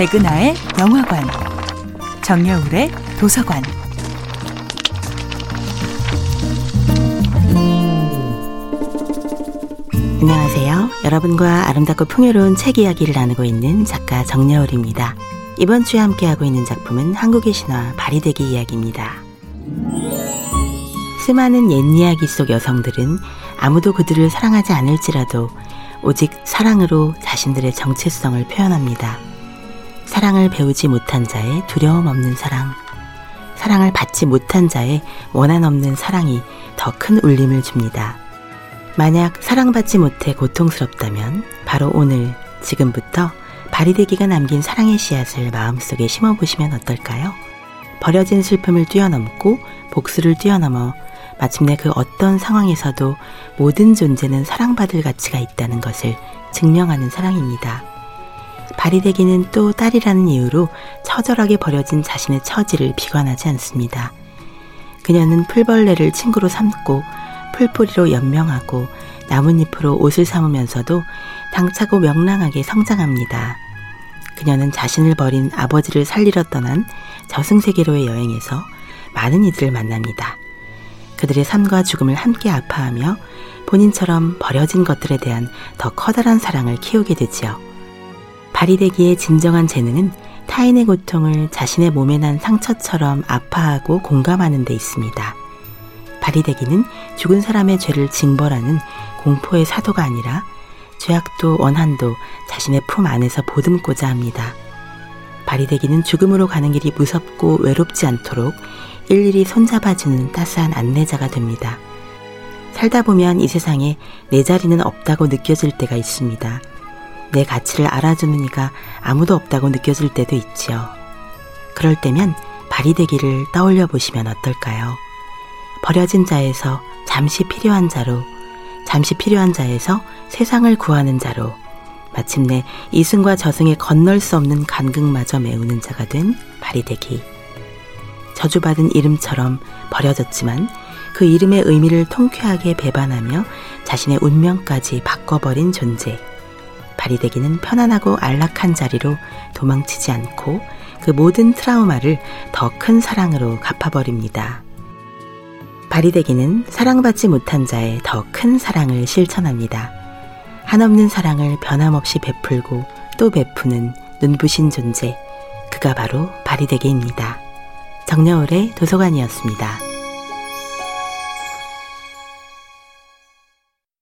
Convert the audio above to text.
백은하의 영화관, 정여울의 도서관. 안녕하세요. 여러분과 아름답고 풍요로운 책 이야기를 나누고 있는 작가 정여울입니다. 이번 주에 함께하고 있는 작품은 한국의 신화 바리대기 이야기입니다. 수많은 옛 이야기 속 여성들은 아무도 그들을 사랑하지 않을지라도 오직 사랑으로 자신들의 정체성을 표현합니다. 사랑을 배우지 못한 자의 두려움 없는 사랑, 사랑을 받지 못한 자의 원한 없는 사랑이 더 큰 울림을 줍니다. 만약 사랑받지 못해 고통스럽다면 바로 오늘, 지금부터 바리대기가 남긴 사랑의 씨앗을 마음속에 심어보시면 어떨까요? 버려진 슬픔을 뛰어넘고 복수를 뛰어넘어 마침내 그 어떤 상황에서도 모든 존재는 사랑받을 가치가 있다는 것을 증명하는 사랑입니다. 바리대기는 또 딸이라는 이유로 처절하게 버려진 자신의 처지를 비관하지 않습니다. 그녀는 풀벌레를 친구로 삼고 풀뿌리로 연명하고 나뭇잎으로 옷을 삼으면서도 당차고 명랑하게 성장합니다. 그녀는 자신을 버린 아버지를 살리러 떠난 저승세계로의 여행에서 많은 이들을 만납니다. 그들의 삶과 죽음을 함께 아파하며 본인처럼 버려진 것들에 대한 더 커다란 사랑을 키우게 되지요. 바리대기의 진정한 재능은 타인의 고통을 자신의 몸에 난 상처처럼 아파하고 공감하는 데 있습니다. 바리대기는 죽은 사람의 죄를 징벌하는 공포의 사도가 아니라 죄악도 원한도 자신의 품 안에서 보듬고자 합니다. 바리대기는 죽음으로 가는 길이 무섭고 외롭지 않도록 일일이 손잡아주는 따스한 안내자가 됩니다. 살다 보면 이 세상에 내 자리는 없다고 느껴질 때가 있습니다. 내 가치를 알아주는 이가 아무도 없다고 느껴질 때도 있지요. 그럴 때면 바리대기를 떠올려 보시면 어떨까요? 버려진 자에서 잠시 필요한 자로, 잠시 필요한 자에서 세상을 구하는 자로, 마침내 이승과 저승에 건널 수 없는 간극마저 메우는 자가 된 바리대기. 저주받은 이름처럼 버려졌지만 그 이름의 의미를 통쾌하게 배반하며 자신의 운명까지 바꿔버린 존재. 바리대기는 편안하고 안락한 자리로 도망치지 않고 그 모든 트라우마를 더 큰 사랑으로 갚아버립니다. 바리대기는 사랑받지 못한 자의 더 큰 사랑을 실천합니다. 한없는 사랑을 변함없이 베풀고 또 베푸는 눈부신 존재. 그가 바로 바리대기입니다. 정여울의 도서관이었습니다.